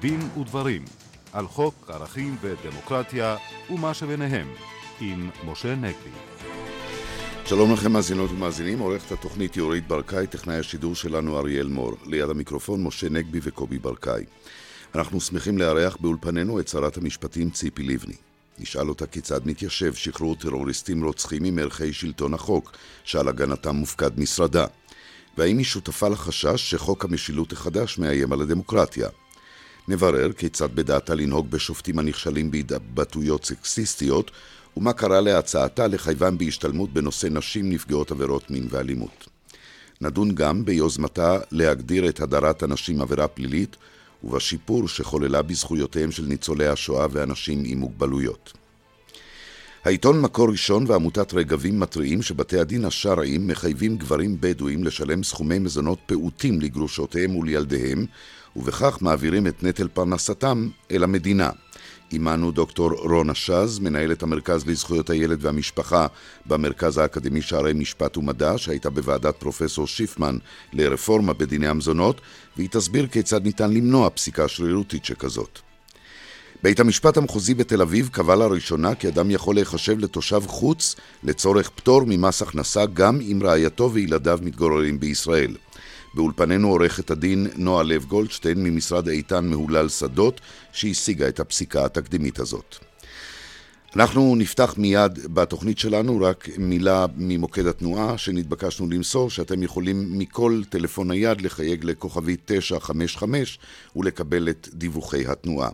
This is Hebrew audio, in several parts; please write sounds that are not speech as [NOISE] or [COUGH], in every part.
דין ודברים על חוק ערכים ודמוקרטיה ומה שביניהם עם משה נגבי. שלום לכם מאזינות ומאזינים, עורכת התוכנית יורית ברקאי, טכנאי השידור שלנו אריאל מור, ליד המיקרופון משה נגבי וקובי ברקאי. אנחנו שמחים לארח באולפנינו את שרת המשפטים ציפי לבני. נשאל אותה כיצד מתיישב שחרור טרוריסטים רוצחים עם ערכי שלטון החוק, שעל הגנתם מופקד משרדה. והאם היא שותפה לחשש שחוק המשילות החדש מאיים על הדמוקרטיה. נברר כיצד בדעתה לנהוג בשופטים הנכשלים בהתבטאויות סקסיסטיות, ומה קרה להצעתה לחייבם בהשתלמות בנושא נשים נפגעות עבירות מין ואלימות. נדון גם ביוזמתה להגדיר את הדרת הנשים עבירה פלילית, ובשיפור שחוללה בזכויותיהם של ניצולי השואה ואנשים עם מוגבלויות. העיתון מקור ראשון ועמותת רגבים מתריעים שבתי הדין השרעיים מחייבים גברים בדואים לשלם סכומי מזונות פעוטים לגרושותיהם ולילדיהם, ובכך מעבירים את נטל פרנסתם אל המדינה. עמנו דוקטור רונה שז, מנהלת המרכז לזכויות הילד והמשפחה במרכז האקדמי שערי משפט ומדע, שהייתה בוועדת פרופסור שיפמן לרפורמה בדיני המזונות, והיא תסביר כיצד ניתן למנוע פסיקה שרירותית שכזאת. בית המשפט המחוזי בתל אביב קבע לראשונה כי אדם יכול להיחשב לתושב חוץ לצורך פטור ממס הכנסה גם אם רעייתו וילדיו מתגוררים בישראל. באולפנינו עורכת הדין נועה לב גולדשטיין ממשרד איתן מהולל שדות שהשיגה את הפסיקה התקדימית הזאת. אנחנו נפתח מיד בתוכנית שלנו רק מילה ממוקד התנועה שנתבקשנו למסור שאתם יכולים מכל טלפון נייד לחייג לכוכבי 955 ולקבל את דיווחי התנועה.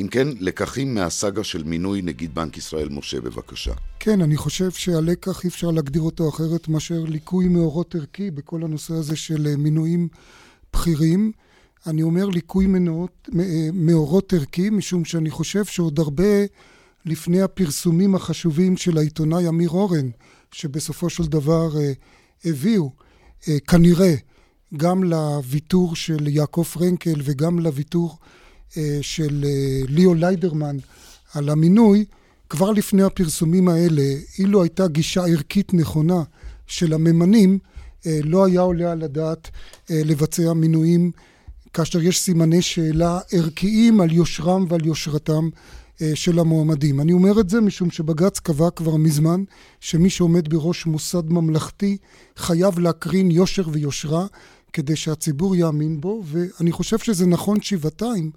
אם כן, לקחים מהסאגה של מינוי נגיד בנק ישראל, משה, בבקשה. כן, אני חושב שהלקח אי אפשר להגדיר אותו אחרת מאשר ליקוי מאורות ערכי בכל הנושא הזה של אה, מינויים בכירים. אני אומר ליקוי מנועות, אה, מאורות ערכי, משום שאני חושב שעוד הרבה לפני הפרסומים החשובים של העיתונאי אמיר אורן, שבסופו של דבר אה, הביאו כנראה גם לוויתור של יעקב פרנקל וגם לוויתור אה, של אה, ליאו ליידרמן על המינוי, כבר לפני הפרסומים האלה, אילו הייתה גישה ערכית נכונה של הממנים, אה, לא היה עולה על הדעת לבצע מינויים כאשר יש סימני שאלה ערכיים על יושרם ועל יושרתם של המועמדים. אני אומר את זה משום שבג"ץ קבע כבר מזמן שמי שעומד בראש מוסד ממלכתי חייב להקרין יושר ויושרה כדי שהציבור יאמין בו, ואני חושב שזה נכון שבעתיים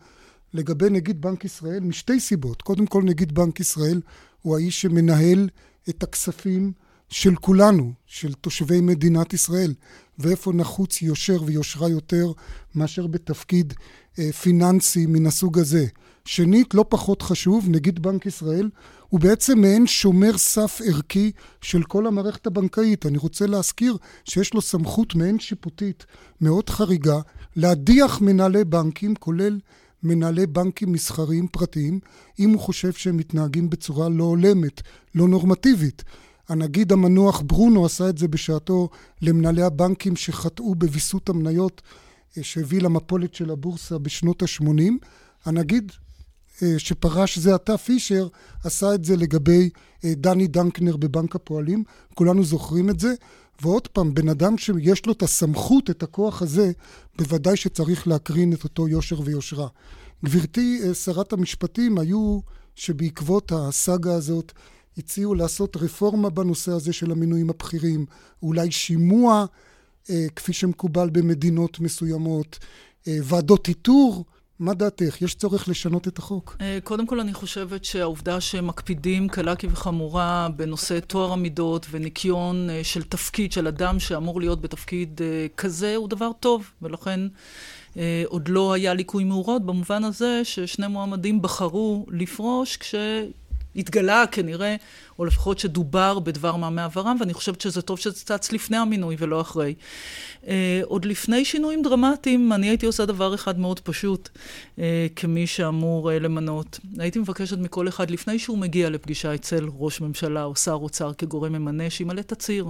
לגבי נגיד בנק ישראל משתי סיבות. קודם כל, נגיד בנק ישראל הוא האיש שמנהל את הכספים של כולנו, של תושבי מדינת ישראל, ואיפה נחוץ יושר ויושרה יותר מאשר בתפקיד אה, פיננסי מן הסוג הזה. שנית, לא פחות חשוב, נגיד בנק ישראל הוא בעצם מעין שומר סף ערכי של כל המערכת הבנקאית. אני רוצה להזכיר שיש לו סמכות מעין שיפוטית מאוד חריגה להדיח מנהלי בנקים, כולל מנהלי בנקים מסחריים פרטיים, אם הוא חושב שהם מתנהגים בצורה לא הולמת, לא נורמטיבית. הנגיד המנוח ברונו עשה את זה בשעתו למנהלי הבנקים שחטאו בוויסות המניות שהביא למפולת של הבורסה בשנות ה-80. הנגיד שפרש זה עתה פישר עשה את זה לגבי אה, דני דנקנר בבנק הפועלים, כולנו זוכרים את זה. ועוד פעם, בן אדם שיש לו את הסמכות, את הכוח הזה, בוודאי שצריך להקרין את אותו יושר ויושרה. גברתי אה, שרת המשפטים, היו שבעקבות הסאגה הזאת הציעו לעשות רפורמה בנושא הזה של המינויים הבכירים, אולי שימוע, אה, כפי שמקובל במדינות מסוימות, אה, ועדות איתור, מה דעתך? יש צורך לשנות את החוק? אה, קודם כל, אני חושבת שהעובדה שמקפידים קלה כבחמורה בנושא טוהר המידות וניקיון אה, של תפקיד, של אדם שאמור להיות בתפקיד אה, כזה, הוא דבר טוב, ולכן עוד לא היה ליקוי מאורות, במובן הזה ששני מועמדים בחרו לפרוש כש... התגלה כנראה, או לפחות שדובר בדבר מה מעברם, ואני חושבת שזה טוב שזה צץ לפני המינוי ולא אחרי. Uh, עוד לפני שינויים דרמטיים, אני הייתי עושה דבר אחד מאוד פשוט, uh, כמי שאמור uh, למנות. הייתי מבקשת מכל אחד, לפני שהוא מגיע לפגישה אצל ראש ממשלה או שר אוצר כגורם ממנה, שימלא תצהיר.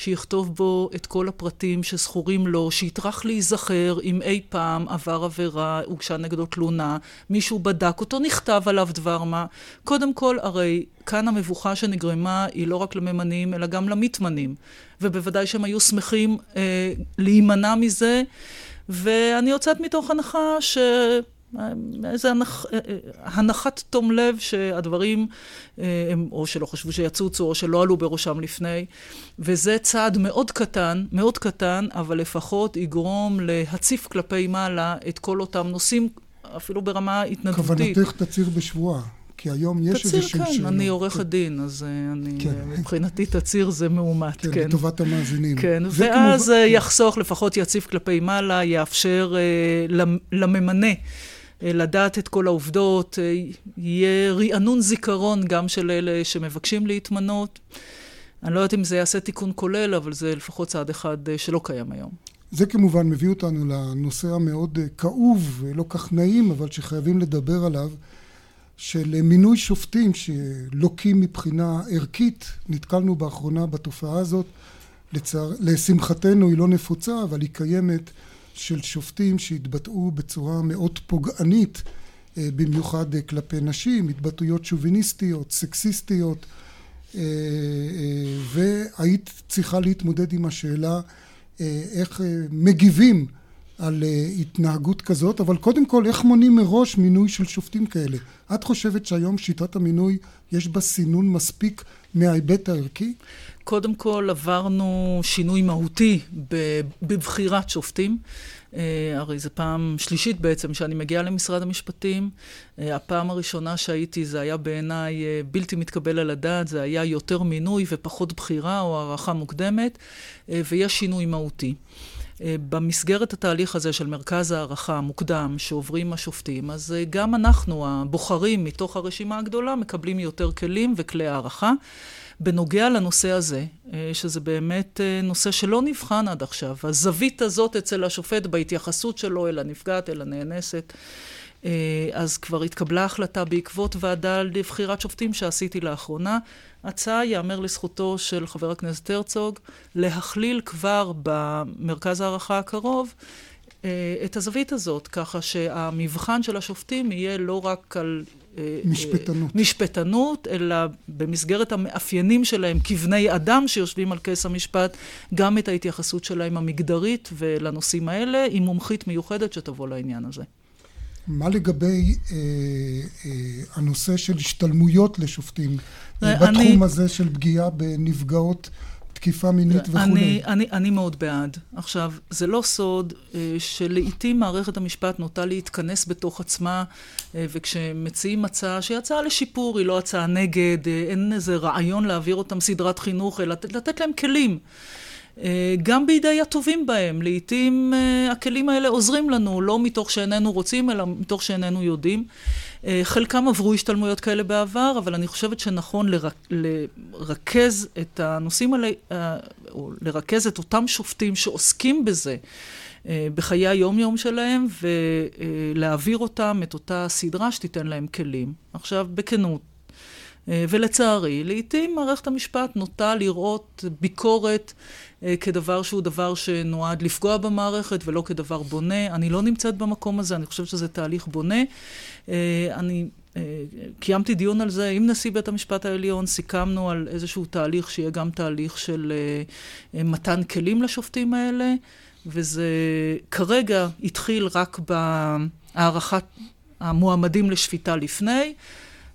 שיכתוב בו את כל הפרטים שזכורים לו, שיטרח להיזכר אם אי פעם עבר עבירה, הוגשה נגדו תלונה, מישהו בדק אותו, נכתב עליו דבר מה. קודם כל, הרי כאן המבוכה שנגרמה היא לא רק לממנים, אלא גם למתמנים. ובוודאי שהם היו שמחים אה, להימנע מזה, ואני יוצאת מתוך הנחה ש... איזה הנח, הנחת תום לב שהדברים, הם, או שלא חשבו שיצוצו, או שלא עלו בראשם לפני. וזה צעד מאוד קטן, מאוד קטן, אבל לפחות יגרום להציף כלפי מעלה את כל אותם נושאים, אפילו ברמה התנדבותית. כוונתך תצהיר בשבועה. כי היום יש שאלות. תצהיר, כן, אני עורכת דין, אז אה, אני, כן. מבחינתי תצהיר זה מאומת, כן. כן, לטובת המאזינים. כן, ואז כמובן... אה, יחסוך, לפחות יציף כלפי מעלה, יאפשר uh, לממנה. לדעת את כל העובדות, יהיה רענון זיכרון גם של אלה שמבקשים להתמנות. אני לא יודעת אם זה יעשה תיקון כולל, אבל זה לפחות צעד אחד שלא קיים היום. זה כמובן מביא אותנו לנושא המאוד כאוב ולא כך נעים, אבל שחייבים לדבר עליו, של מינוי שופטים שלוקים מבחינה ערכית. נתקלנו באחרונה בתופעה הזאת. לצער, לשמחתנו היא לא נפוצה, אבל היא קיימת, של שופטים שהתבטאו בצורה מאוד פוגענית, אה, במיוחד אה, כלפי נשים, התבטאויות שוביניסטיות, סקסיסטיות, אה, והיית צריכה להתמודד עם השאלה איך מגיבים על התנהגות כזאת, אבל קודם כל איך מונים מראש מינוי של שופטים כאלה? את חושבת שהיום שיטת המינוי יש בה סינון מספיק מההיבט הערכי? קודם כל עברנו שינוי מהותי בבחירת שופטים. Uh, הרי זו פעם שלישית בעצם שאני מגיעה למשרד המשפטים. Uh, הפעם הראשונה שהייתי זה היה בעיניי uh, בלתי מתקבל על הדעת, זה היה יותר מינוי ופחות בחירה או הערכה מוקדמת, uh, ויש שינוי מהותי. אה, במסגרת התהליך הזה של מרכז הערכה המוקדם שעוברים השופטים, אז אה, גם אנחנו, הבוחרים מתוך הרשימה הגדולה, מקבלים יותר כלים וכלי הערכה. בנוגע לנושא הזה, אה, שזה באמת נושא שלא נבחן עד עכשיו, הזווית הזאת אצל השופט בהתייחסות שלו אל הנפגעת, אל הנאנסת, אז כבר התקבלה החלטה בעקבות ועדה לבחירת שופטים שעשיתי לאחרונה, הצעה, ייאמר לזכותו של חבר הכנסת הרצוג, להכליל כבר במרכז הערכה הקרוב אה, את הזווית הזאת, ככה שהמבחן של השופטים יהיה לא רק על אה, משפטנות. משפטנות, אלא במסגרת המאפיינים שלהם כבני אדם שיושבים על כס המשפט, גם את ההתייחסות שלהם המגדרית ולנושאים האלה, עם מומחית מיוחדת שתבוא לעניין הזה. מה לגבי אה, אה, הנושא של השתלמויות לשופטים אה, בתחום אני, הזה של פגיעה בנפגעות תקיפה מינית וכולי? אני, אני, אני מאוד בעד. עכשיו, זה לא סוד אה, שלעיתים מערכת המשפט נוטה להתכנס בתוך עצמה, אה, וכשמציעים הצעה שהיא הצעה לשיפור, היא לא הצעה נגד, אה, אין איזה רעיון להעביר אותם סדרת חינוך, אלא לתת, לתת להם כלים. אה, גם בידי הטובים בהם. לעתים אה, הכלים האלה עוזרים לנו, לא מתוך שאיננו רוצים, אלא מתוך שאיננו יודעים. אה, חלקם עברו השתלמויות כאלה בעבר, אבל אני חושבת שנכון לרכז את הנושאים האלה, או לרכז את אותם שופטים שעוסקים בזה. בחיי היום-יום שלהם, ולהעביר אותם את אותה סדרה שתיתן להם כלים. עכשיו, בכנות, ולצערי, לעתים מערכת המשפט נוטה לראות ביקורת אה, כדבר שהוא דבר שנועד לפגוע במערכת ולא כדבר בונה. אני לא נמצאת במקום הזה, אני חושבת שזה תהליך בונה. אה, אני אה, קיימתי דיון על זה עם נשיא בית המשפט העליון, סיכמנו על איזשהו תהליך שיהיה גם תהליך של מתן כלים לשופטים האלה, וזה כרגע התחיל רק בהערכת המועמדים לשפיטה לפני.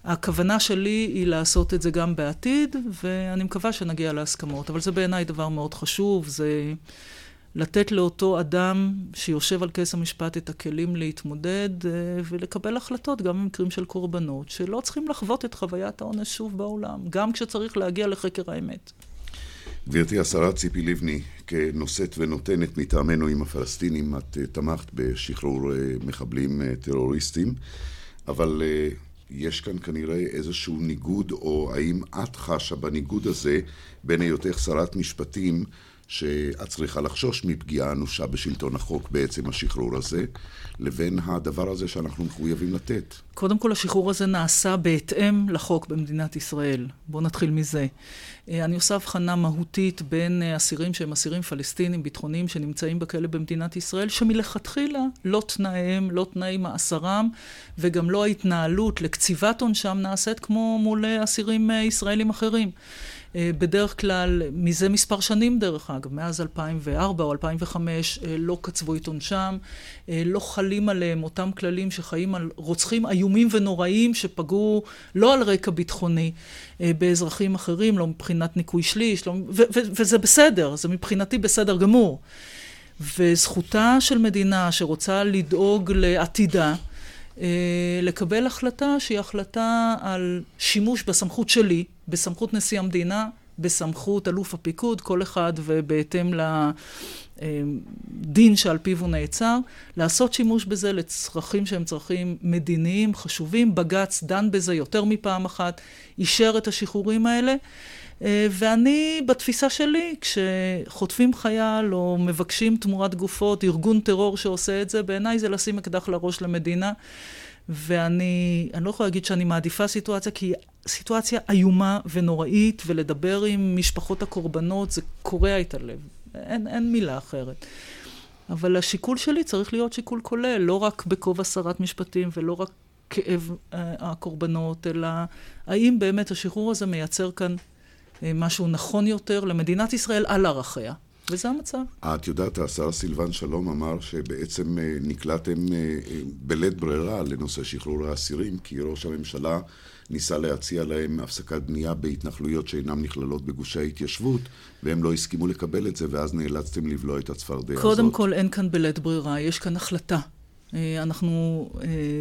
הכוונה שלי היא לעשות את זה גם בעתיד, ואני מקווה שנגיע להסכמות. אבל זה בעיניי דבר מאוד חשוב, זה לתת לאותו אדם שיושב על כס המשפט את הכלים להתמודד אה, ולקבל החלטות, גם במקרים של קורבנות, שלא צריכים לחוות את חוויית העונש שוב בעולם, גם כשצריך להגיע לחקר האמת. גברתי השרה ציפי לבני, כנושאת ונותנת מטעמנו עם הפלסטינים, את אה, תמכת בשחרור אה, מחבלים טרוריסטים, אבל יש כאן כנראה איזשהו ניגוד, או האם את חשה בניגוד הזה בין היותך שרת משפטים, שאת צריכה לחשוש מפגיעה אנושה בשלטון החוק בעצם השחרור הזה, לבין הדבר הזה שאנחנו מחויבים לתת. קודם כל, השחרור הזה נעשה בהתאם לחוק במדינת ישראל. בואו נתחיל מזה. אה, אני עושה הבחנה מהותית בין אה, אסירים שהם אסירים פלסטינים ביטחוניים שנמצאים בכלא במדינת ישראל, שמלכתחילה לא תנאיהם, לא תנאי מאסרם, וגם לא ההתנהלות לקציבת עונשם נעשית כמו מול אה, אסירים ישראלים אחרים. אה, בדרך כלל, מזה מספר שנים דרך אגב, מאז 2004 או 2005, אה, לא קצבו את עונשם, אה, לא חלים עליהם אותם כללים שחיים על רוצחים איומים ונוראים שפגעו לא על רקע ביטחוני באזרחים אחרים, לא מבחינת ניקוי שליש, לא, וזה בסדר, זה מבחינתי בסדר גמור. וזכותה של מדינה שרוצה לדאוג לעתידה, לקבל החלטה שהיא החלטה על שימוש בסמכות שלי, בסמכות נשיא המדינה, בסמכות אלוף הפיקוד, כל אחד ובהתאם לדין שעל פיו הוא נעצר, לעשות שימוש בזה לצרכים שהם צרכים מדיניים חשובים. בג"ץ דן בזה יותר מפעם אחת, אישר את השחרורים האלה. אה, ואני, בתפיסה שלי, כשחוטפים חייל או מבקשים תמורת גופות, ארגון טרור שעושה את זה, בעיניי זה לשים אקדח לראש למדינה. ואני לא יכולה להגיד שאני מעדיפה סיטואציה, כי סיטואציה איומה ונוראית, ולדבר עם משפחות הקורבנות זה קורע את הלב. אין, אין מילה אחרת. אבל השיקול שלי צריך להיות שיקול כולל, לא רק בכובע שרת משפטים ולא רק כאב אה, הקורבנות, אלא האם באמת השחרור הזה מייצר כאן אה, משהו נכון יותר למדינת ישראל על ערכיה. וזה המצב. את יודעת, השר סילבן שלום אמר שבעצם אה, נקלעתם אה, אה, בלית ברירה לנושא שחרור האסירים, כי ראש הממשלה ניסה להציע להם הפסקת בנייה בהתנחלויות שאינן נכללות בגושי ההתיישבות, והם לא הסכימו לקבל את זה, ואז נאלצתם לבלוע את הצפרדע הזאת. קודם כל, אין כאן בלית ברירה, יש כאן החלטה. אנחנו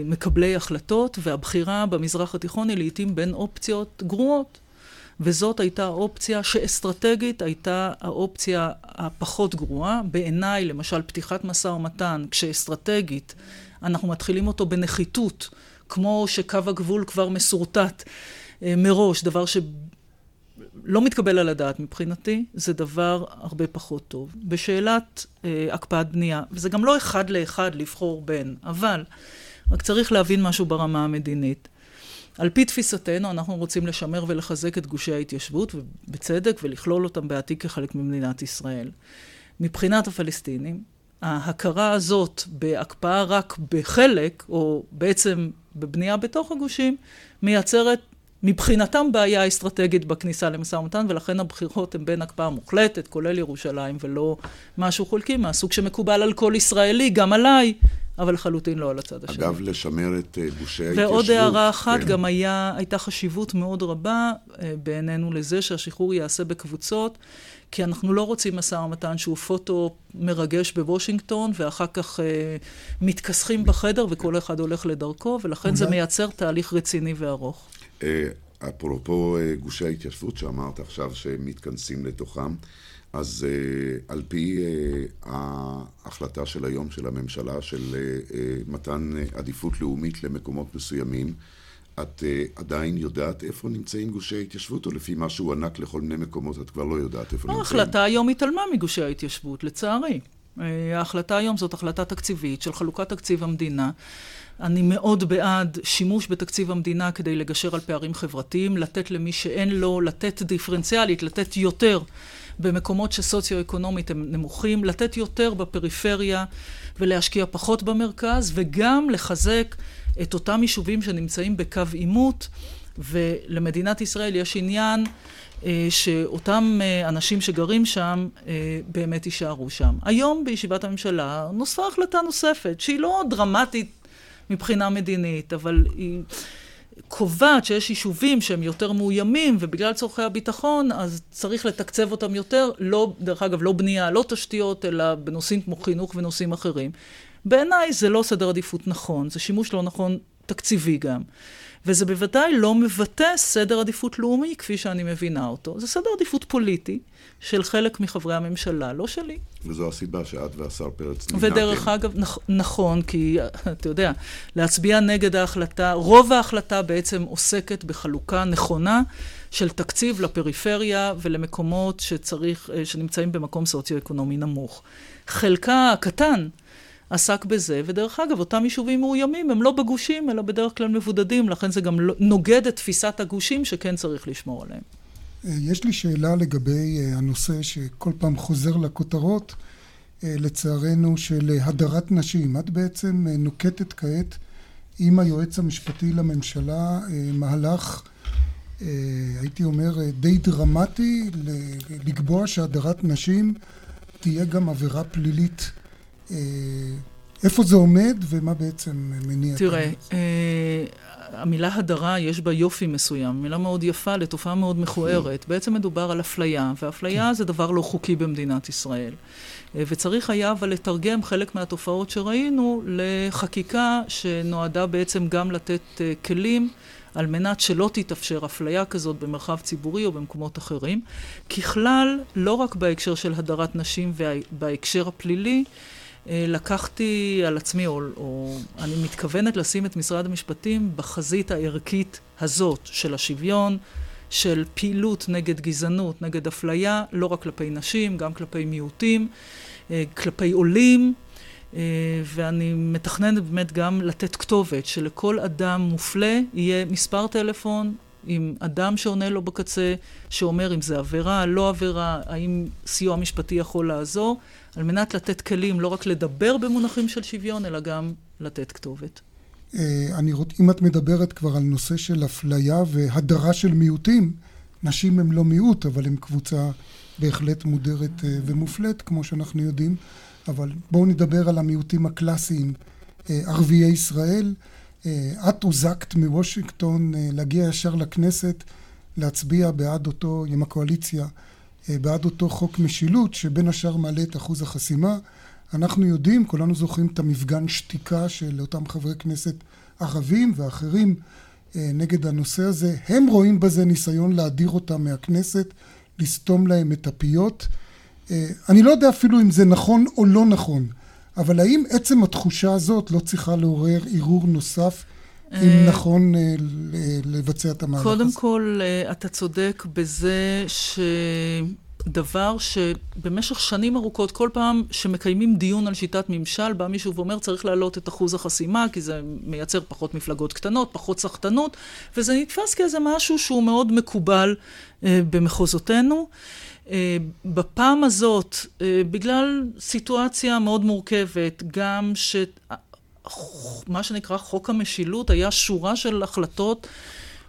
מקבלי החלטות, והבחירה במזרח התיכון היא לעיתים בין אופציות גרועות. וזאת הייתה אופציה שאסטרטגית הייתה האופציה הפחות גרועה. בעיניי, למשל, פתיחת משא ומתן, כשאסטרטגית אנחנו מתחילים אותו בנחיתות, כמו שקו הגבול כבר מסורטט אה, מראש, דבר שלא מתקבל על הדעת מבחינתי, זה דבר הרבה פחות טוב. בשאלת אה, הקפאת בנייה, וזה גם לא אחד לאחד לבחור בין, אבל רק צריך להבין משהו ברמה המדינית. על פי תפיסתנו, אנחנו רוצים לשמר ולחזק את גושי ההתיישבות, ובצדק, ולכלול אותם בעתיד כחלק ממדינת ישראל. מבחינת הפלסטינים, ההכרה הזאת בהקפאה רק בחלק, או בעצם בבנייה בתוך הגושים, מייצרת מבחינתם בעיה אסטרטגית בכניסה למשא ומתן, ולכן הבחירות הן בין הקפאה מוחלטת, כולל ירושלים, ולא משהו חולקי מהסוג שמקובל על כל ישראלי, גם עליי, אבל לחלוטין לא על הצד השני. אגב, לשמר את אה, גושי ההתיישבות. ועוד הערה אחת, כן. גם היה, הייתה חשיבות מאוד רבה אה, בעינינו לזה שהשחרור ייעשה בקבוצות, כי אנחנו לא רוצים משא ומתן שהוא פוטו מרגש בוושינגטון, ואחר כך אה, מתכסחים בחדר וכל אחד הולך לדרכו, ולכן אולי... זה מייצר תהליך רציני וארוך. אה, אפרופו אה, גושי ההתיישבות שאמרת עכשיו שהם מתכנסים לתוכם, אז uh, על פי uh, ההחלטה של היום של הממשלה של uh, מתן עדיפות לאומית למקומות מסוימים, את עדיין יודעת איפה נמצאים גושי ההתיישבות, או לפי מה שהוענק לכל מיני מקומות את כבר לא יודעת איפה נמצאים? ההחלטה היום התעלמה מגושי ההתיישבות, לצערי. ההחלטה היום זאת החלטה תקציבית של חלוקת תקציב המדינה. אני מאוד בעד שימוש בתקציב המדינה כדי לגשר על פערים חברתיים, לתת למי שאין לו, לתת דיפרנציאלית, לתת יותר. במקומות שסוציו-אקונומית הם נמוכים, לתת יותר בפריפריה ולהשקיע פחות במרכז, וגם לחזק את אותם יישובים שנמצאים בקו עימות, ולמדינת ישראל יש עניין אה, שאותם אה, אנשים שגרים שם אה, באמת יישארו שם. היום בישיבת הממשלה נוספה החלטה נוספת, שהיא לא דרמטית מבחינה מדינית, אבל היא... קובעת שיש יישובים שהם יותר מאוימים, ובגלל צורכי הביטחון, אז צריך לתקצב אותם יותר, לא, דרך אגב, לא בנייה, לא תשתיות, אלא בנושאים כמו חינוך ונושאים אחרים. בעיניי זה לא סדר עדיפות נכון, זה שימוש לא נכון תקציבי גם. וזה בוודאי לא מבטא סדר עדיפות לאומי כפי שאני מבינה אותו. זה סדר עדיפות פוליטי של חלק מחברי הממשלה, לא שלי. וזו הסיבה שאת והשר פרץ נמנעתם. ודרך אגב, נכ- נכון, כי אתה יודע, להצביע נגד ההחלטה, רוב ההחלטה בעצם עוסקת בחלוקה נכונה של תקציב לפריפריה ולמקומות שצריך, אה, שנמצאים במקום סוציו-אקונומי נמוך. חלקה הקטן עסק בזה, ודרך אגב, אותם יישובים מאוימים הם לא בגושים, אלא בדרך כלל מבודדים, לכן זה גם לא, נוגד את תפיסת הגושים שכן צריך לשמור עליהם. אה, יש לי שאלה לגבי אה, הנושא שכל פעם חוזר לכותרות, אה, לצערנו, של הדרת נשים. את בעצם נוקטת כעת עם היועץ המשפטי לממשלה מהלך הייתי אומר, די דרמטי, לקבוע שהדרת נשים תהיה גם עבירה פלילית. איפה זה עומד ומה בעצם מניע? תראה, המילה הדרה יש בה יופי מסוים, מילה מאוד יפה לתופעה מאוד מכוערת. בעצם מדובר על אפליה, ואפליה כן. זה דבר לא חוקי במדינת ישראל. אה, וצריך היה אבל לתרגם חלק מהתופעות שראינו לחקיקה שנועדה בעצם גם לתת אה, כלים על מנת שלא תתאפשר אפליה כזאת במרחב ציבורי או במקומות אחרים. ככלל, לא רק בהקשר של הדרת נשים ובהקשר הפלילי, אה, לקחתי על עצמי, או, או אני מתכוונת לשים את משרד המשפטים בחזית הערכית הזאת של השוויון, של פעילות נגד גזענות, נגד אפליה, לא רק כלפי נשים, גם כלפי מיעוטים, אה, כלפי עולים, אה, ואני מתכננת באמת גם לתת כתובת, שלכל אדם מופלה יהיה מספר טלפון עם אדם שעונה לו בקצה, שאומר אם זה עבירה, לא עבירה, האם סיוע משפטי יכול לעזור, על מנת לתת כלים לא רק לדבר במונחים של שוויון, אלא גם לתת כתובת. אה, אני רוצ... אם את מדברת כבר על נושא של אפליה והדרה של מיעוטים, נשים הם לא מיעוט, אבל הם קבוצה בהחלט מודרת אה, ומופלית, כמו שאנחנו יודעים. אבל בואו נדבר על המיעוטים הקלאסיים, אה, ערביי ישראל. את הוזקת מוושינגטון להגיע ישר לכנסת, להצביע בעד אותו, עם הקואליציה, בעד אותו חוק משילות, שבין השאר מעלה את אחוז החסימה. אנחנו יודעים, כולנו זוכרים את המפגן שתיקה של אותם חברי כנסת ערבים ואחרים אה, נגד הנושא הזה. הם רואים בזה ניסיון להדיר אותם מהכנסת, לסתום להם את הפיות. אה, אני לא יודע אפילו אם זה נכון או לא נכון, אבל האם עצם התחושה הזאת לא צריכה לעורר ערעור נוסף אם אה, נכון לבצע את המהלך הזה? קודם כל, אתה צודק בזה ש... דבר שבמשך שנים ארוכות, כל פעם שמקיימים דיון על שיטת ממשל, בא מישהו ואומר צריך להעלות את אחוז החסימה, כי זה מייצר פחות מפלגות קטנות, פחות סחטנות, וזה נתפס כאיזה משהו שהוא מאוד מקובל אה, במחוזותינו. אה, בפעם הזאת, אה, בגלל סיטואציה מאוד מורכבת, גם ש... מה שנקרא חוק המשילות, היה שורה של החלטות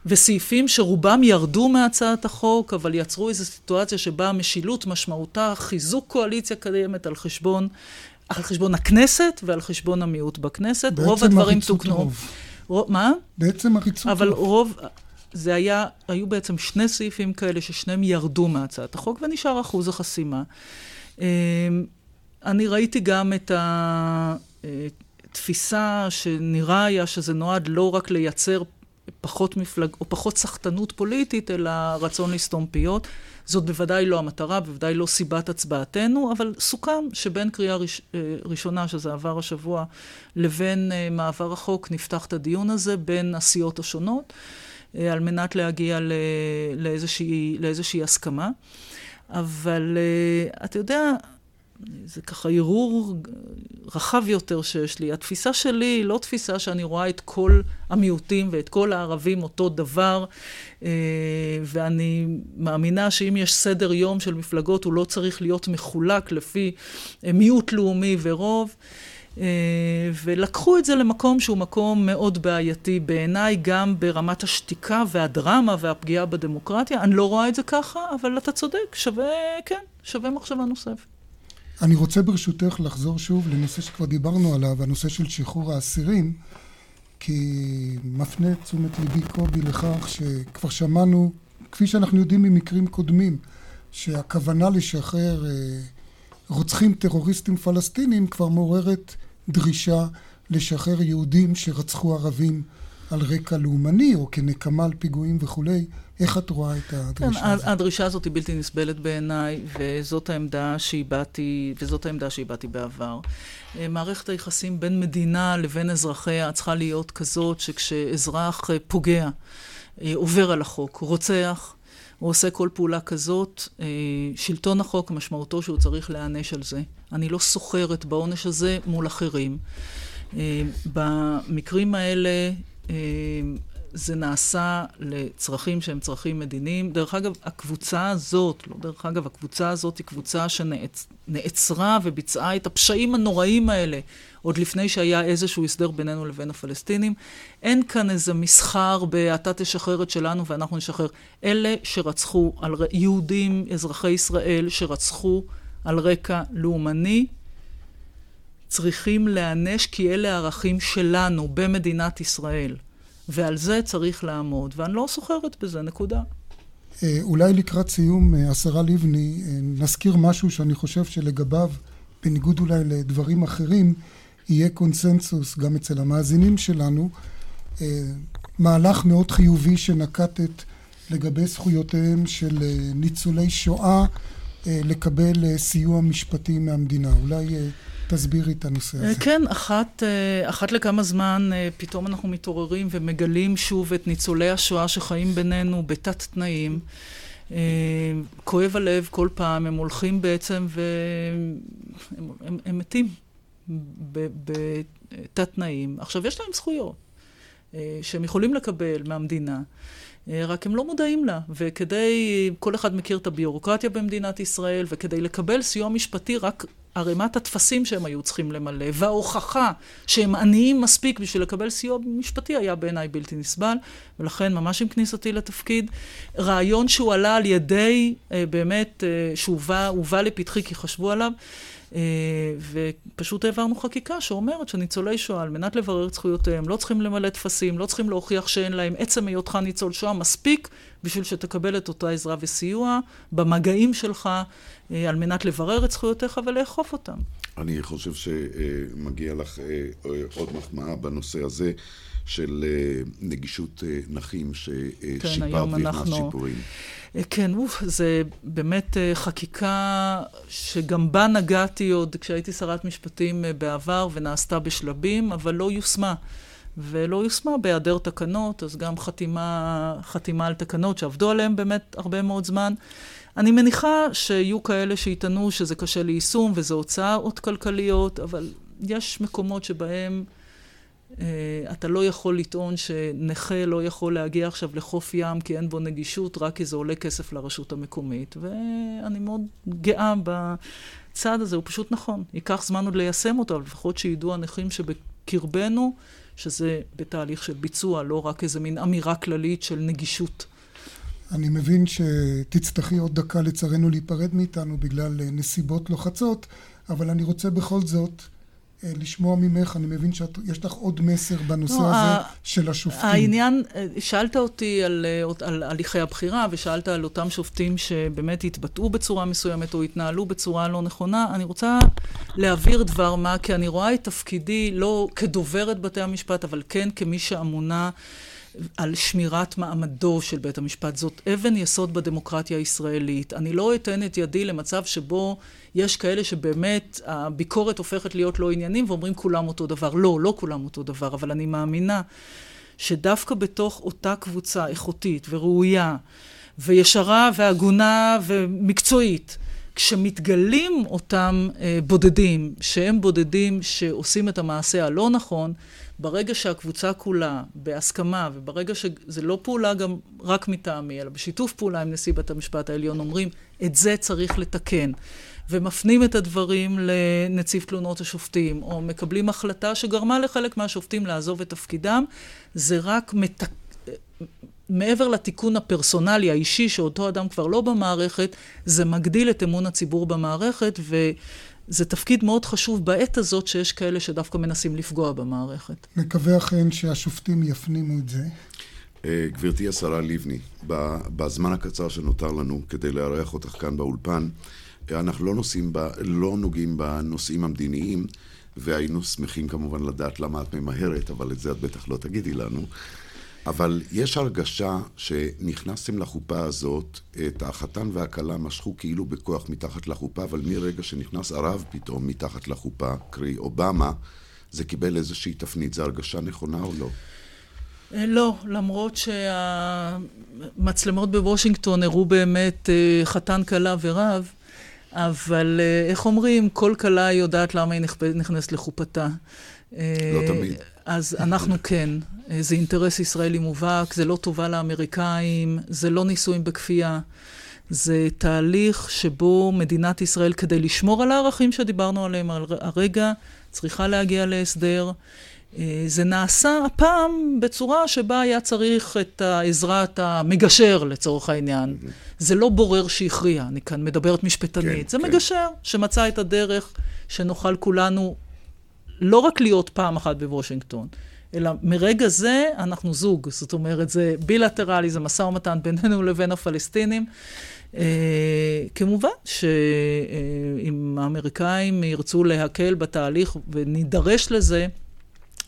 וסעיפים שרובם ירדו מהצעת החוק, אבל יצרו איזו סיטואציה שבה המשילות משמעותה חיזוק קואליציה קיימת על חשבון, על חשבון הכנסת ועל חשבון המיעוט בכנסת. רוב הדברים תוקנו. רוב, מה? בעצם עריצות אבל רוב. זה היה, היו בעצם שני סעיפים כאלה ששניהם ירדו מהצעת החוק ונשאר אחוז החסימה. אמ, אני ראיתי גם את התפיסה אה, שנראה היה שזה נועד לא רק לייצר פחות מפלג, או פחות סחטנות פוליטית, אלא רצון לסתום פיות. זאת בוודאי לא המטרה, בוודאי לא סיבת הצבעתנו, אבל סוכם שבין קריאה ראש, אה, ראשונה, שזה עבר השבוע, לבין אה, מעבר החוק, נפתח את הדיון הזה בין הסיעות השונות, על מנת להגיע לאיזושהי, לאיזושהי הסכמה. אבל אתה יודע, זה ככה ערעור רחב יותר שיש לי. התפיסה שלי היא לא תפיסה שאני רואה את כל המיעוטים ואת כל הערבים אותו דבר, אה, ואני מאמינה שאם יש סדר יום של מפלגות, הוא לא צריך להיות מחולק לפי אה, מיעוט לאומי ורוב. אה, ולקחו את זה למקום שהוא מקום מאוד בעייתי בעיניי, גם ברמת השתיקה והדרמה והפגיעה בדמוקרטיה. אני לא רואה את זה ככה, אבל אתה צודק, שווה, כן, שווה מחשבה נוספת. אני רוצה ברשותך לחזור שוב לנושא שכבר דיברנו עליו, הנושא של שחרור האסירים, כי מפנה את תשומת ליבי קובי לכך שכבר שמענו, כפי שאנחנו יודעים ממקרים קודמים, שהכוונה לשחרר אה, רוצחים טרוריסטים פלסטינים כבר מעוררת דרישה לשחרר יהודים שרצחו ערבים על רקע לאומני או כנקמה על פיגועים וכולי. איך את רואה את הדרישה כן, הזאת? הדרישה הזאת היא בלתי נסבלת בעיניי, וזאת העמדה שהבעתי, וזאת העמדה שהבעתי בעבר. אה, מערכת היחסים בין מדינה לבין אזרחיה צריכה להיות כזאת שכשאזרח אה, פוגע, אה, עובר על החוק, רוצח, הוא עושה כל פעולה כזאת, שלטון החוק משמעותו שהוא צריך להיענש על זה. אני לא סוחרת בעונש הזה מול אחרים. במקרים האלה זה נעשה לצרכים שהם צרכים מדיניים. דרך אגב, הקבוצה הזאת, לא דרך אגב, הקבוצה הזאת היא קבוצה שנעצרה וביצעה את הפשעים הנוראים האלה עוד לפני שהיה איזשהו הסדר בינינו לבין הפלסטינים. אין כאן איזה מסחר ב"אתה תשחרר את שלנו ואנחנו נשחרר". אלה שרצחו, על יהודים, אזרחי ישראל, שרצחו על רקע לאומני, צריכים להיענש כי אלה הערכים שלנו במדינת ישראל. ועל זה צריך לעמוד, ואני לא סוחרת בזה, נקודה. אה, אולי לקראת סיום, אה, השרה לבני, אה, נזכיר משהו שאני חושב שלגביו, בניגוד אולי לדברים אחרים, יהיה קונסנזוס גם אצל המאזינים שלנו. מהלך מאוד חיובי שנקטת לגבי זכויותיהם של ניצולי שואה לקבל סיוע משפטי מהמדינה. אולי תסבירי את הנושא הזה. כן, אחת, אה, אחת לכמה זמן אה, פתאום אנחנו מתעוררים ומגלים שוב את ניצולי השואה שחיים בינינו בתת תנאים. אה, כואב הלב כל פעם, הם הולכים בעצם והם הם, הם מתים בתת תנאים. עכשיו, יש להם זכויות שהם יכולים לקבל מהמדינה. רק הם לא מודעים לה, וכדי, כל אחד מכיר את הביורוקרטיה במדינת ישראל, וכדי לקבל סיוע משפטי רק ערימת הטפסים שהם היו צריכים למלא, וההוכחה שהם עניים מספיק בשביל לקבל סיוע משפטי היה בעיניי בלתי נסבל, ולכן ממש עם כניסתי לתפקיד, רעיון שהוא עלה על ידי, אה, באמת, אה, שהובא לפתחי כי חשבו עליו, ופשוט העברנו חקיקה שאומרת שניצולי שואה, על מנת לברר את זכויותיהם, לא צריכים למלא טפסים, לא צריכים להוכיח שאין להם עצם היותך ניצול שואה, מספיק בשביל שתקבל את אותה עזרה וסיוע במגעים שלך, אה, על מנת לברר את זכויותיך ולאכוף אותם. אני חושב שמגיע לך אה, עוד מחמאה בנושא הזה. של נגישות נכים ששיפרת כן, והכנסת שיפורים. כן, אוף, זה באמת אה, חקיקה שגם בה נגעתי עוד כשהייתי שרת משפטים אה, בעבר ונעשתה בשלבים, אבל לא יושמה. ולא יושמה בהיעדר תקנות, אז גם חתימה, חתימה על תקנות שעבדו עליהן באמת הרבה מאוד זמן. אני מניחה שיהיו כאלה שיטענו שזה קשה ליישום וזה הוצאות כלכליות, אבל יש מקומות שבהם אה, אתה לא יכול לטעון שנכה לא יכול להגיע עכשיו לחוף ים כי אין בו נגישות, רק כי זה עולה כסף לרשות המקומית. ואני מאוד גאה בצעד הזה, הוא פשוט נכון. ייקח זמן עוד ליישם אותו, אבל לפחות שידעו הנכים שבקרבנו, שזה בתהליך של ביצוע, לא רק איזה מין אמירה כללית של נגישות. אני מבין שתצטרכי עוד דקה לצערנו להיפרד מאיתנו בגלל נסיבות לוחצות, אבל אני רוצה בכל זאת אה, לשמוע ממך, אני מבין שיש לך עוד מסר בנושא לא, הזה של השופטים. העניין, אה, שאלת אותי על, אה, על הליכי הבחירה, ושאלת על אותם שופטים שבאמת התבטאו בצורה מסוימת או התנהלו בצורה לא נכונה. אני רוצה להעביר דבר מה, כי אני רואה את תפקידי לא כדוברת בתי המשפט, אבל כן כמי שאמונה... על שמירת מעמדו של בית המשפט. זאת אבן יסוד בדמוקרטיה הישראלית. אני לא אתן את ידי למצב שבו יש כאלה שבאמת הביקורת הופכת להיות לא עניינים ואומרים כולם אותו דבר. לא, לא כולם אותו דבר, אבל אני מאמינה שדווקא בתוך אותה קבוצה איכותית וראויה וישרה והגונה ומקצועית, כשמתגלים אותם אה, בודדים, שהם בודדים שעושים את המעשה הלא נכון, ברגע שהקבוצה כולה בהסכמה, וברגע שזה לא פעולה גם רק מטעמי, אלא בשיתוף פעולה עם נשיא בית המשפט העליון, אומרים, את זה צריך לתקן. ומפנים את הדברים לנציב תלונות השופטים, או מקבלים החלטה שגרמה לחלק מהשופטים לעזוב את תפקידם, זה רק מתק... מעבר לתיקון הפרסונלי, האישי, שאותו אדם כבר לא במערכת, זה מגדיל את אמון הציבור במערכת, וזה תפקיד מאוד חשוב בעת הזאת שיש כאלה שדווקא מנסים לפגוע במערכת. מקווה אכן שהשופטים יפנימו את זה. אה, גברתי השרה לבני, בזמן הקצר שנותר לנו כדי לארח אותך כאן באולפן, אנחנו לא, נוסעים ב, לא נוגעים בנושאים המדיניים, והיינו שמחים כמובן לדעת למה את ממהרת, אבל את זה את בטח לא תגידי לנו. אבל יש הרגשה שנכנסתם לחופה הזאת, את החתן והכלה משכו כאילו בכוח מתחת לחופה, אבל מרגע שנכנס הרב פתאום מתחת לחופה, קרי אובמה, זה קיבל איזושהי תפנית. זו הרגשה נכונה או לא? אה, לא, למרות שהמצלמות בוושינגטון הראו באמת אה, חתן, כלה ורב, אבל אה, איך אומרים, כל כלה יודעת למה היא נכנסת לחופתה. לא תמיד. אז אנחנו כן. זה אינטרס ישראלי מובהק, זה לא טובה לאמריקאים, זה לא נישואים בכפייה. זה תהליך שבו מדינת ישראל, כדי לשמור על הערכים שדיברנו עליהם הרגע, צריכה להגיע להסדר. אה, זה נעשה הפעם בצורה שבה היה צריך את העזרת המגשר לצורך העניין. Mm-hmm. זה לא בורר שהכריע, אני כאן מדברת משפטנית, כן, זה כן. מגשר שמצא את הדרך שנוכל כולנו לא רק להיות פעם אחת בוושינגטון, אלא מרגע זה אנחנו זוג. זאת אומרת, זה בילטרלי, זה משא ומתן בינינו לבין הפלסטינים. Uh, כמובן שאם האמריקאים ירצו להקל בתהליך ונידרש לזה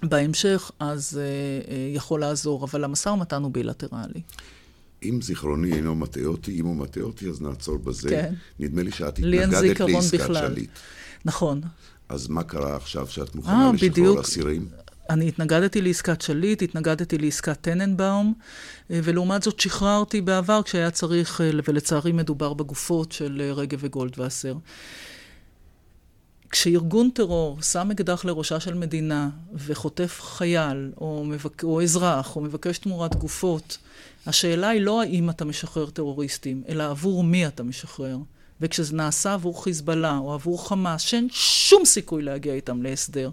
בהמשך, אז uh, uh, יכול לעזור, אבל המשא ומתן הוא בילטרלי. אם זיכרוני אינו מטעה אותי, אם הוא מטעה אותי, אז נעצור בזה. כן. נדמה לי שאת התנגדת לעסקת שליט. נכון. אז מה קרה עכשיו שאת מוכנה לשחרור אסירים? אני התנגדתי לעסקת שליט, התנגדתי לעסקת טננבאום, אה, ולעומת זאת שחררתי בעבר כשהיה צריך, אה, ולצערי מדובר בגופות של אה, רגב וגולדווסר. כשארגון טרור שם אקדח לראשה של מדינה וחוטף חייל או, מבק... או אזרח או מבקש תמורת גופות, השאלה היא לא האם אתה משחרר טרוריסטים, אלא עבור מי אתה משחרר. וכשזה נעשה עבור חיזבאללה או עבור חמאס, שאין שום סיכוי להגיע איתם להסדר,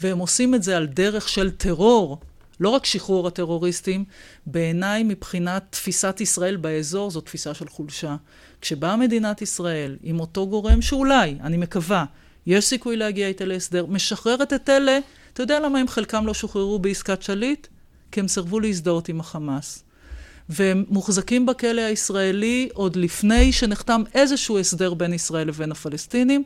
והם עושים את זה על דרך של טרור, לא רק שחרור הטרוריסטים, בעיניי מבחינת תפיסת ישראל באזור זו תפיסה של חולשה. כשבאה מדינת ישראל עם אותו גורם שאולי, אני מקווה, יש סיכוי להגיע איתה להסדר, משחררת את אלה, אתה יודע למה הם חלקם לא שוחררו בעסקת שליט? כי הם סירבו להזדהות עם החמאס. והם מוחזקים בכלא הישראלי עוד לפני שנחתם איזשהו הסדר בין ישראל לבין הפלסטינים.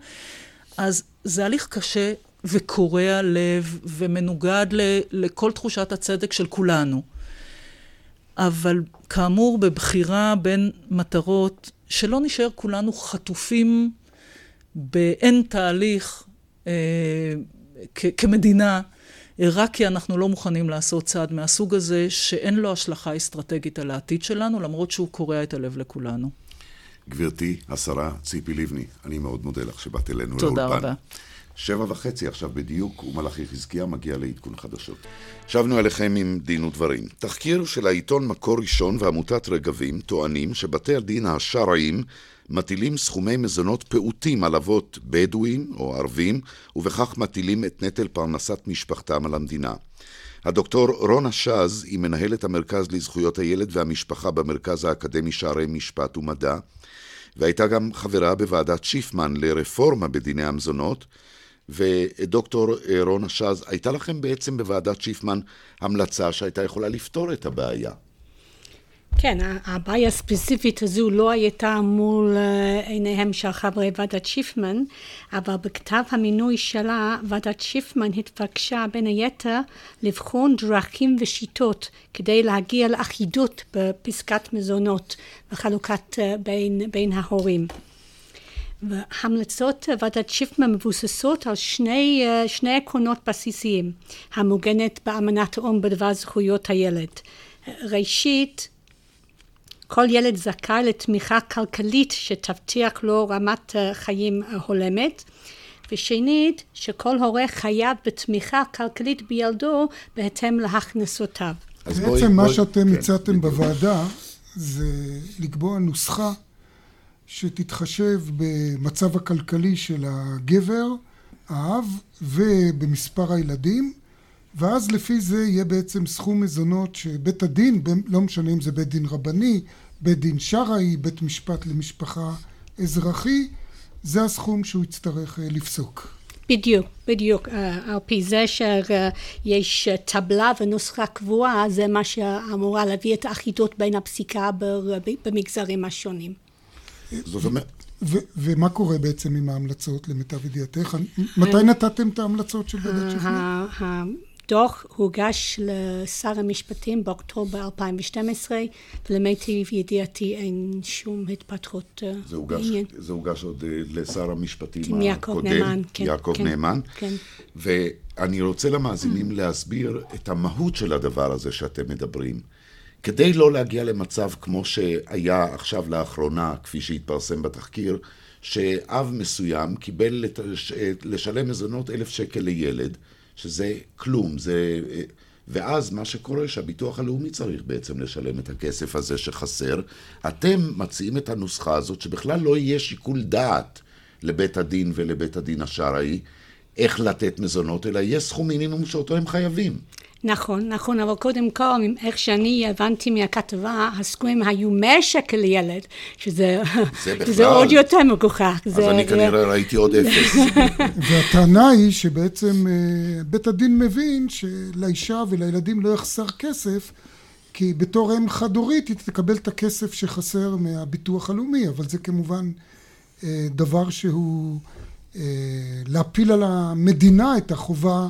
אז זה הליך קשה וקורע לב ומנוגד ל, לכל תחושת הצדק של כולנו. אבל כאמור, בבחירה בין מטרות, שלא נשאר כולנו חטופים באין תהליך אה, כ- כמדינה, רק כי אנחנו לא מוכנים לעשות צעד מהסוג הזה, שאין לו השלכה אסטרטגית על העתיד שלנו, למרות שהוא קורע את הלב לכולנו. גברתי השרה ציפי לבני, אני מאוד מודה לך שבאת אלינו לאולפן. תודה רבה. שבע וחצי עכשיו בדיוק, ומלאכי חזקיה מגיע לעדכון חדשות. שבנו אליכם עם דין ודברים. תחקיר של העיתון מקור ראשון ועמותת רגבים טוענים שבתי הדין השרעיים מטילים סכומי מזונות פעוטים על אבות בדואים או ערבים, ובכך מטילים את נטל פרנסת משפחתם על המדינה. הדוקטור רונה שז היא מנהלת המרכז לזכויות הילד והמשפחה במרכז האקדמי שערי משפט ומדע, והייתה גם חברה בוועדת שיפמן לרפורמה בדיני המזונות, ודוקטור רונה שז, הייתה לכם בעצם בוועדת שיפמן המלצה שהייתה יכולה לפתור את הבעיה. כן, הבעיה הספציפית הזו לא הייתה מול אה, עיניהם של חברי ועדת שיפמן, אבל בכתב המינוי שלה, ועדת שיפמן התבקשה בין היתר לבחון דרכים ושיטות כדי להגיע לאחידות בפסקת מזונות וחלוקת אה, בין, בין ההורים. והמלצות ועדת שיפמן מבוססות על שני, אה, שני עקרונות בסיסיים, המוגנת באמנת האו"ם בדבר זכויות הילד. ראשית, כל ילד זכאי לתמיכה כלכלית שתבטיח לו רמת אה, חיים אה, הולמת. ושנית, שכל הורה חייב בתמיכה כלכלית בילדו בהתאם להכנסותיו. בעצם בואי, מה בואי, שאתם כן, הצעתם בוועדה זה לקבוע נוסחה שתתחשב במצב הכלכלי של הגבר, האב, ובמספר הילדים, ואז לפי זה יהיה בעצם סכום מזונות שבית הדין, לא משנה אם זה בית דין רבני, בית דין שרעי, בית משפט למשפחה אזרחי, זה הסכום שהוא יצטרך אה, לפסוק. בדיוק, בדיוק. אה, על פי זה שיש טבלה ונוסחה קבועה, זה מה שאמורה להביא את האחידות בין הפסיקה במגזרים השונים. זאת אומרת... ומה קורה בעצם עם ההמלצות למיטב ידיעתך? מתי אה, נתתם את ההמלצות של ועדת שכנע? הדוח הוגש לשר המשפטים באוקטובר 2012, ולמיטב ידיעתי אין שום התפתחות אה, זה הוגש, זה הוגש עוד אה, לשר המשפטים הקודם, יעקב נאמן, כן, יעקב כן, נאמן. כן. ואני רוצה למאזינים mm. להסביר את המהות של הדבר הזה שאתם מדברים. כדי לא להגיע למצב כמו שהיה עכשיו לאחרונה, כפי שהתפרסם בתחקיר, שאב מסוים קיבל לשלם מזונות אלף שקל לילד, שזה כלום, זה... ואז מה שקורה שהביטוח הלאומי צריך בעצם לשלם את הכסף הזה שחסר. אתם מציעים את הנוסחה הזאת שבכלל לא יהיה שיקול דעת לבית הדין ולבית הדין השרעי איך לתת מזונות, אלא יהיה סכום מינימום שאותו הם חייבים. נכון, נכון, אבל קודם כל, איך שאני הבנתי מהכתבה, הסכומים היו 100 שקל לילד, שזה, זה [LAUGHS] בכלל... שזה עוד יותר מגוחך. אז זה, אני כנראה ראיתי עוד [LAUGHS] אפס. והטענה היא שבעצם אה, בית הדין מבין שלאישה ולילדים לא יחסר כסף, כי בתור אם חד-הורית היא תקבל את הכסף שחסר מהביטוח הלאומי, אבל זה כמובן אה, דבר שהוא אה, להפיל על המדינה את החובה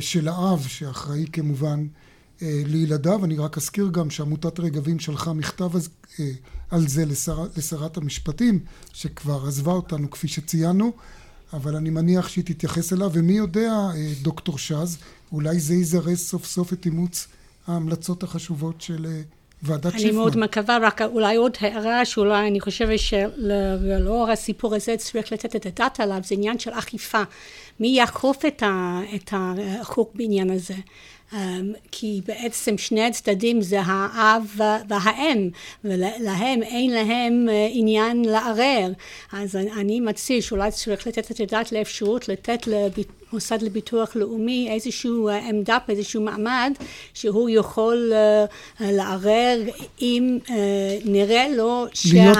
של האב שאחראי כמובן אה, לילדיו. אני רק אזכיר גם שעמותת רגבים שלחה מכתב אה, על זה לשר, לשרת המשפטים שכבר עזבה אותנו כפי שציינו אבל אני מניח שהיא תתייחס אליו ומי יודע דוקטור שז אולי זה יזרז סוף סוף את אימוץ ההמלצות החשובות של ועדת אני שיפמן. אני מאוד מקווה, רק אולי עוד הערה שאולי אני חושבת שלאור הסיפור הזה צריך לתת את הדעת עליו, זה עניין של אכיפה. מי יאכוף את, את החוק בעניין הזה? Um, כי בעצם שני הצדדים זה האב והאם, ולהם אין להם uh, עניין לערער. אז אני מציע שאולי צריך לתת את הדעת לאפשרות לתת לביט... מוסד לביטוח לאומי איזשהו אה, עמדה, איזשהו מעמד שהוא יכול אה, לערער אם אה, נראה לו שה,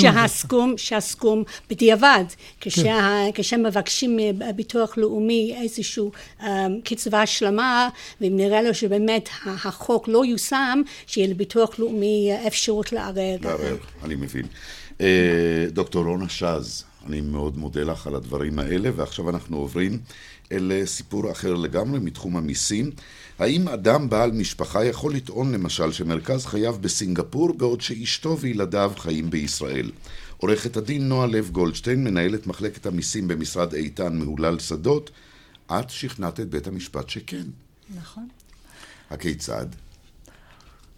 שהסכום, שהסכום בדיעבד, כן. כשמבקשים מביטוח לאומי איזשהו קצבה השלמה ואם נראה לו שבאמת החוק לא יושם שיהיה לביטוח לאומי אפשרות לערער. לערער, אני מבין. דוקטור רונה שז אני מאוד מודה לך על הדברים האלה, ועכשיו אנחנו עוברים אל סיפור אחר לגמרי מתחום המיסים. האם אדם בעל משפחה יכול לטעון למשל שמרכז חייו בסינגפור בעוד שאשתו וילדיו חיים בישראל? עורכת הדין נועה לב גולדשטיין, מנהלת מחלקת המיסים במשרד איתן מהולל שדות, את שכנעת את בית המשפט שכן. נכון. הכיצד?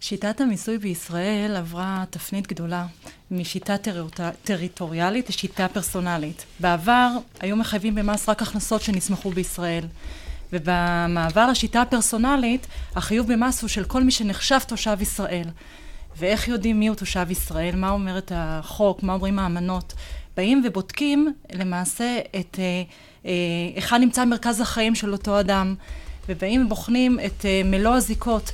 שיטת המיסוי בישראל עברה תפנית גדולה משיטה טריטוריאלית לשיטה פרסונלית. בעבר היו מחייבים במס רק הכנסות שנסמכו בישראל. ובמעבר לשיטה הפרסונלית, החיוב במס הוא של כל מי שנחשב תושב ישראל. ואיך יודעים מי הוא תושב ישראל, מה אומרת החוק, מה אומרים האמנות. באים ובודקים למעשה את אה, אה, היכן נמצא מרכז החיים של אותו אדם, ובאים ובוחנים את אה, מלוא הזיקות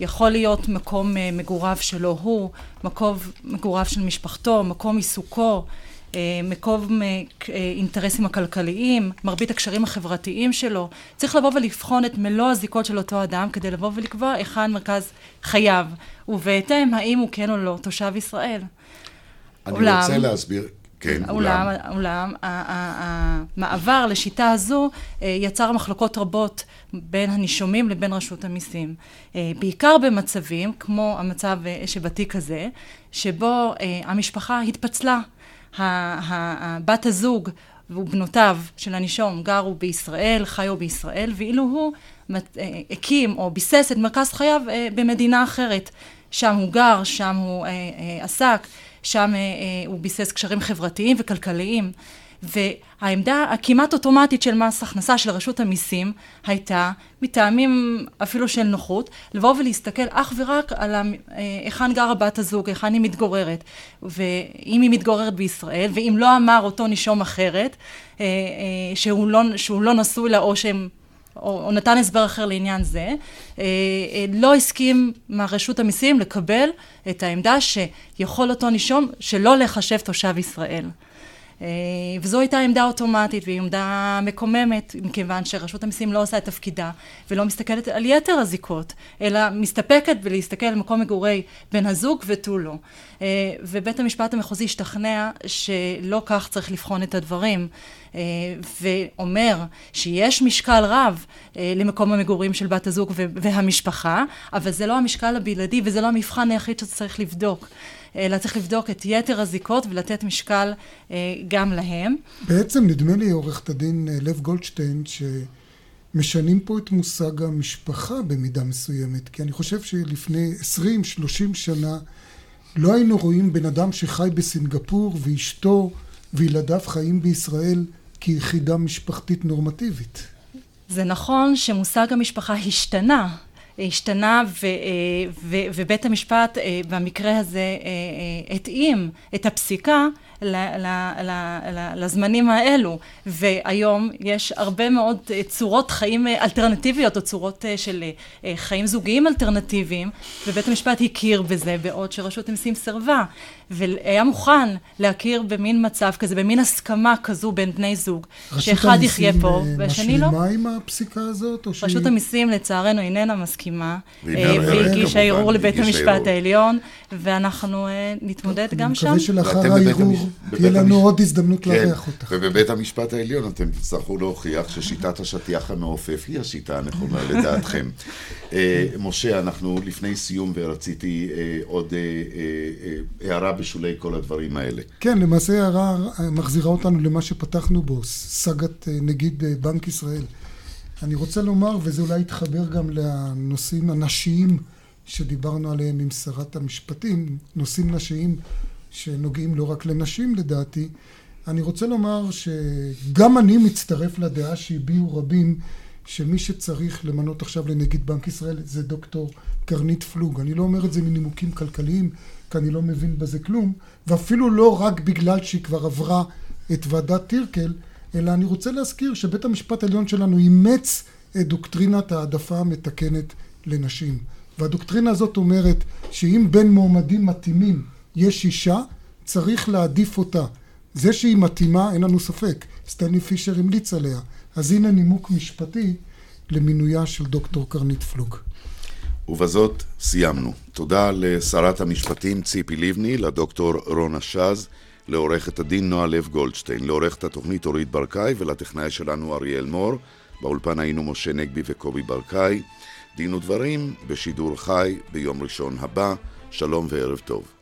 יכול להיות מקום אה, מגוריו שלו הוא, מקום מגוריו של משפחתו, מקום עיסוקו, אה, מקום אה, אינטרסים הכלכליים, מרבית הקשרים החברתיים שלו. צריך לבוא ולבחון את מלוא הזיקות של אותו אדם כדי לבוא ולקבוע היכן מרכז חייו, ובהתאם האם הוא כן או לא תושב ישראל. אני אולם, רוצה להסביר, כן, אולם. אולם, המעבר לשיטה הזו יצר מחלוקות רבות בין הנישומים לבין רשות המיסים. אה, בעיקר במצבים, כמו המצב אה, שבתיק הזה, שבו אה, המשפחה התפצלה. בת הזוג ובנותיו של הנישום גרו בישראל, חיו בישראל, ואילו הוא הקים או ביסס את מרכז חייו במדינה אחרת. שם הוא גר, שם הוא עסק, שם הוא ביסס קשרים חברתיים וכלכליים. והעמדה הכמעט אוטומטית של מס הכנסה של רשות המיסים הייתה, מטעמים אפילו של נוחות, לבוא ולהסתכל אך ורק על אה, היכן גרה בת הזוג, היכן היא מתגוררת, ואם היא מתגוררת בישראל, ואם לא אמר אותו נישום אחרת, אה, אה, שהוא לא, שהוא לא נשוי לה או שהם או, או נתן הסבר אחר לעניין זה, לא הסכים מהרשות המיסים לקבל את העמדה שיכול אותו נישום שלא לחשב תושב ישראל. אה, וזו הייתה עמדה אוטומטית והיא עמדה מקוממת מכיוון שרשות המיסים לא עושה את תפקידה ולא מסתכלת על יתר הזיקות אלא מסתפקת בלהסתכל על מקום מגורי בן הזוג ותו לא אה, ובית המשפט המחוזי השתכנע שלא כך צריך לבחון את הדברים אה, ואומר שיש משקל רב למקום המגורים של בת הזוג והמשפחה אבל זה לא המשקל הבלעדי וזה לא המבחן היחיד שצריך לבדוק אלא צריך לבדוק את יתר הזיקות ולתת משקל אה, גם להם. בעצם נדמה לי, עורכת הדין אה, לב גולדשטיין, שמשנים פה את מושג המשפחה במידה מסוימת, כי אני חושב שלפני 20-30 שנה לא היינו רואים בן אדם שחי בסינגפור ואשתו וילדיו חיים בישראל כיחידה משפחתית נורמטיבית. זה נכון שמושג המשפחה השתנה. השתנה ו, ו, ובית המשפט במקרה הזה התאים את הפסיקה לזמנים האלו והיום יש הרבה מאוד צורות חיים אלטרנטיביות או צורות של חיים זוגיים אלטרנטיביים ובית המשפט הכיר בזה בעוד שרשות המסים סירבה והיה מוכן להכיר במין מצב כזה, במין הסכמה כזו בין בני זוג, שאחד יחיה פה והשני לא. רשות המיסים משלימה עם הפסיקה הזאת? רשות המיסים לצערנו איננה מסכימה, והגישה ערעור לבית המשפט העליון, ואנחנו נתמודד גם שם. אני מקווה שלאחר הערעור תהיה לנו עוד הזדמנות כן, לארח אותך. ובבית המשפט העליון אתם תצטרכו להוכיח ששיטת השטיח המעופף היא השיטה הנכונה [LAUGHS] לדעתכם. משה, אנחנו לפני סיום ורציתי עוד הערה בשולי כל הדברים האלה. כן, למעשה הערה מחזירה אותנו למה שפתחנו בו, סאגת נגיד בנק ישראל. אני רוצה לומר, וזה אולי יתחבר גם לנושאים הנשיים שדיברנו עליהם עם שרת המשפטים, נושאים נשיים שנוגעים לא רק לנשים לדעתי, אני רוצה לומר שגם אני מצטרף לדעה שהביעו רבים שמי שצריך למנות עכשיו לנגיד בנק ישראל זה דוקטור קרנית פלוג. אני לא אומר את זה מנימוקים כלכליים, כי אני לא מבין בזה כלום, ואפילו לא רק בגלל שהיא כבר עברה את ועדת טירקל, אלא אני רוצה להזכיר שבית המשפט העליון שלנו אימץ את דוקטרינת העדפה המתקנת לנשים. והדוקטרינה הזאת אומרת שאם בין מועמדים מתאימים יש אישה, צריך להעדיף אותה. זה שהיא מתאימה, אין לנו ספק. סטנלי פישר המליץ עליה. אז הנה נימוק משפטי למינויה של דוקטור קרנית פלוג. ובזאת סיימנו. תודה לשרת המשפטים ציפי לבני, לדוקטור רונה שז, לעורכת הדין נועה לב גולדשטיין, לעורכת התוכנית אורית ברקאי ולטכנאי שלנו אריאל מור. באולפן היינו משה נגבי וקובי ברקאי. דין ודברים בשידור חי ביום ראשון הבא. שלום וערב טוב.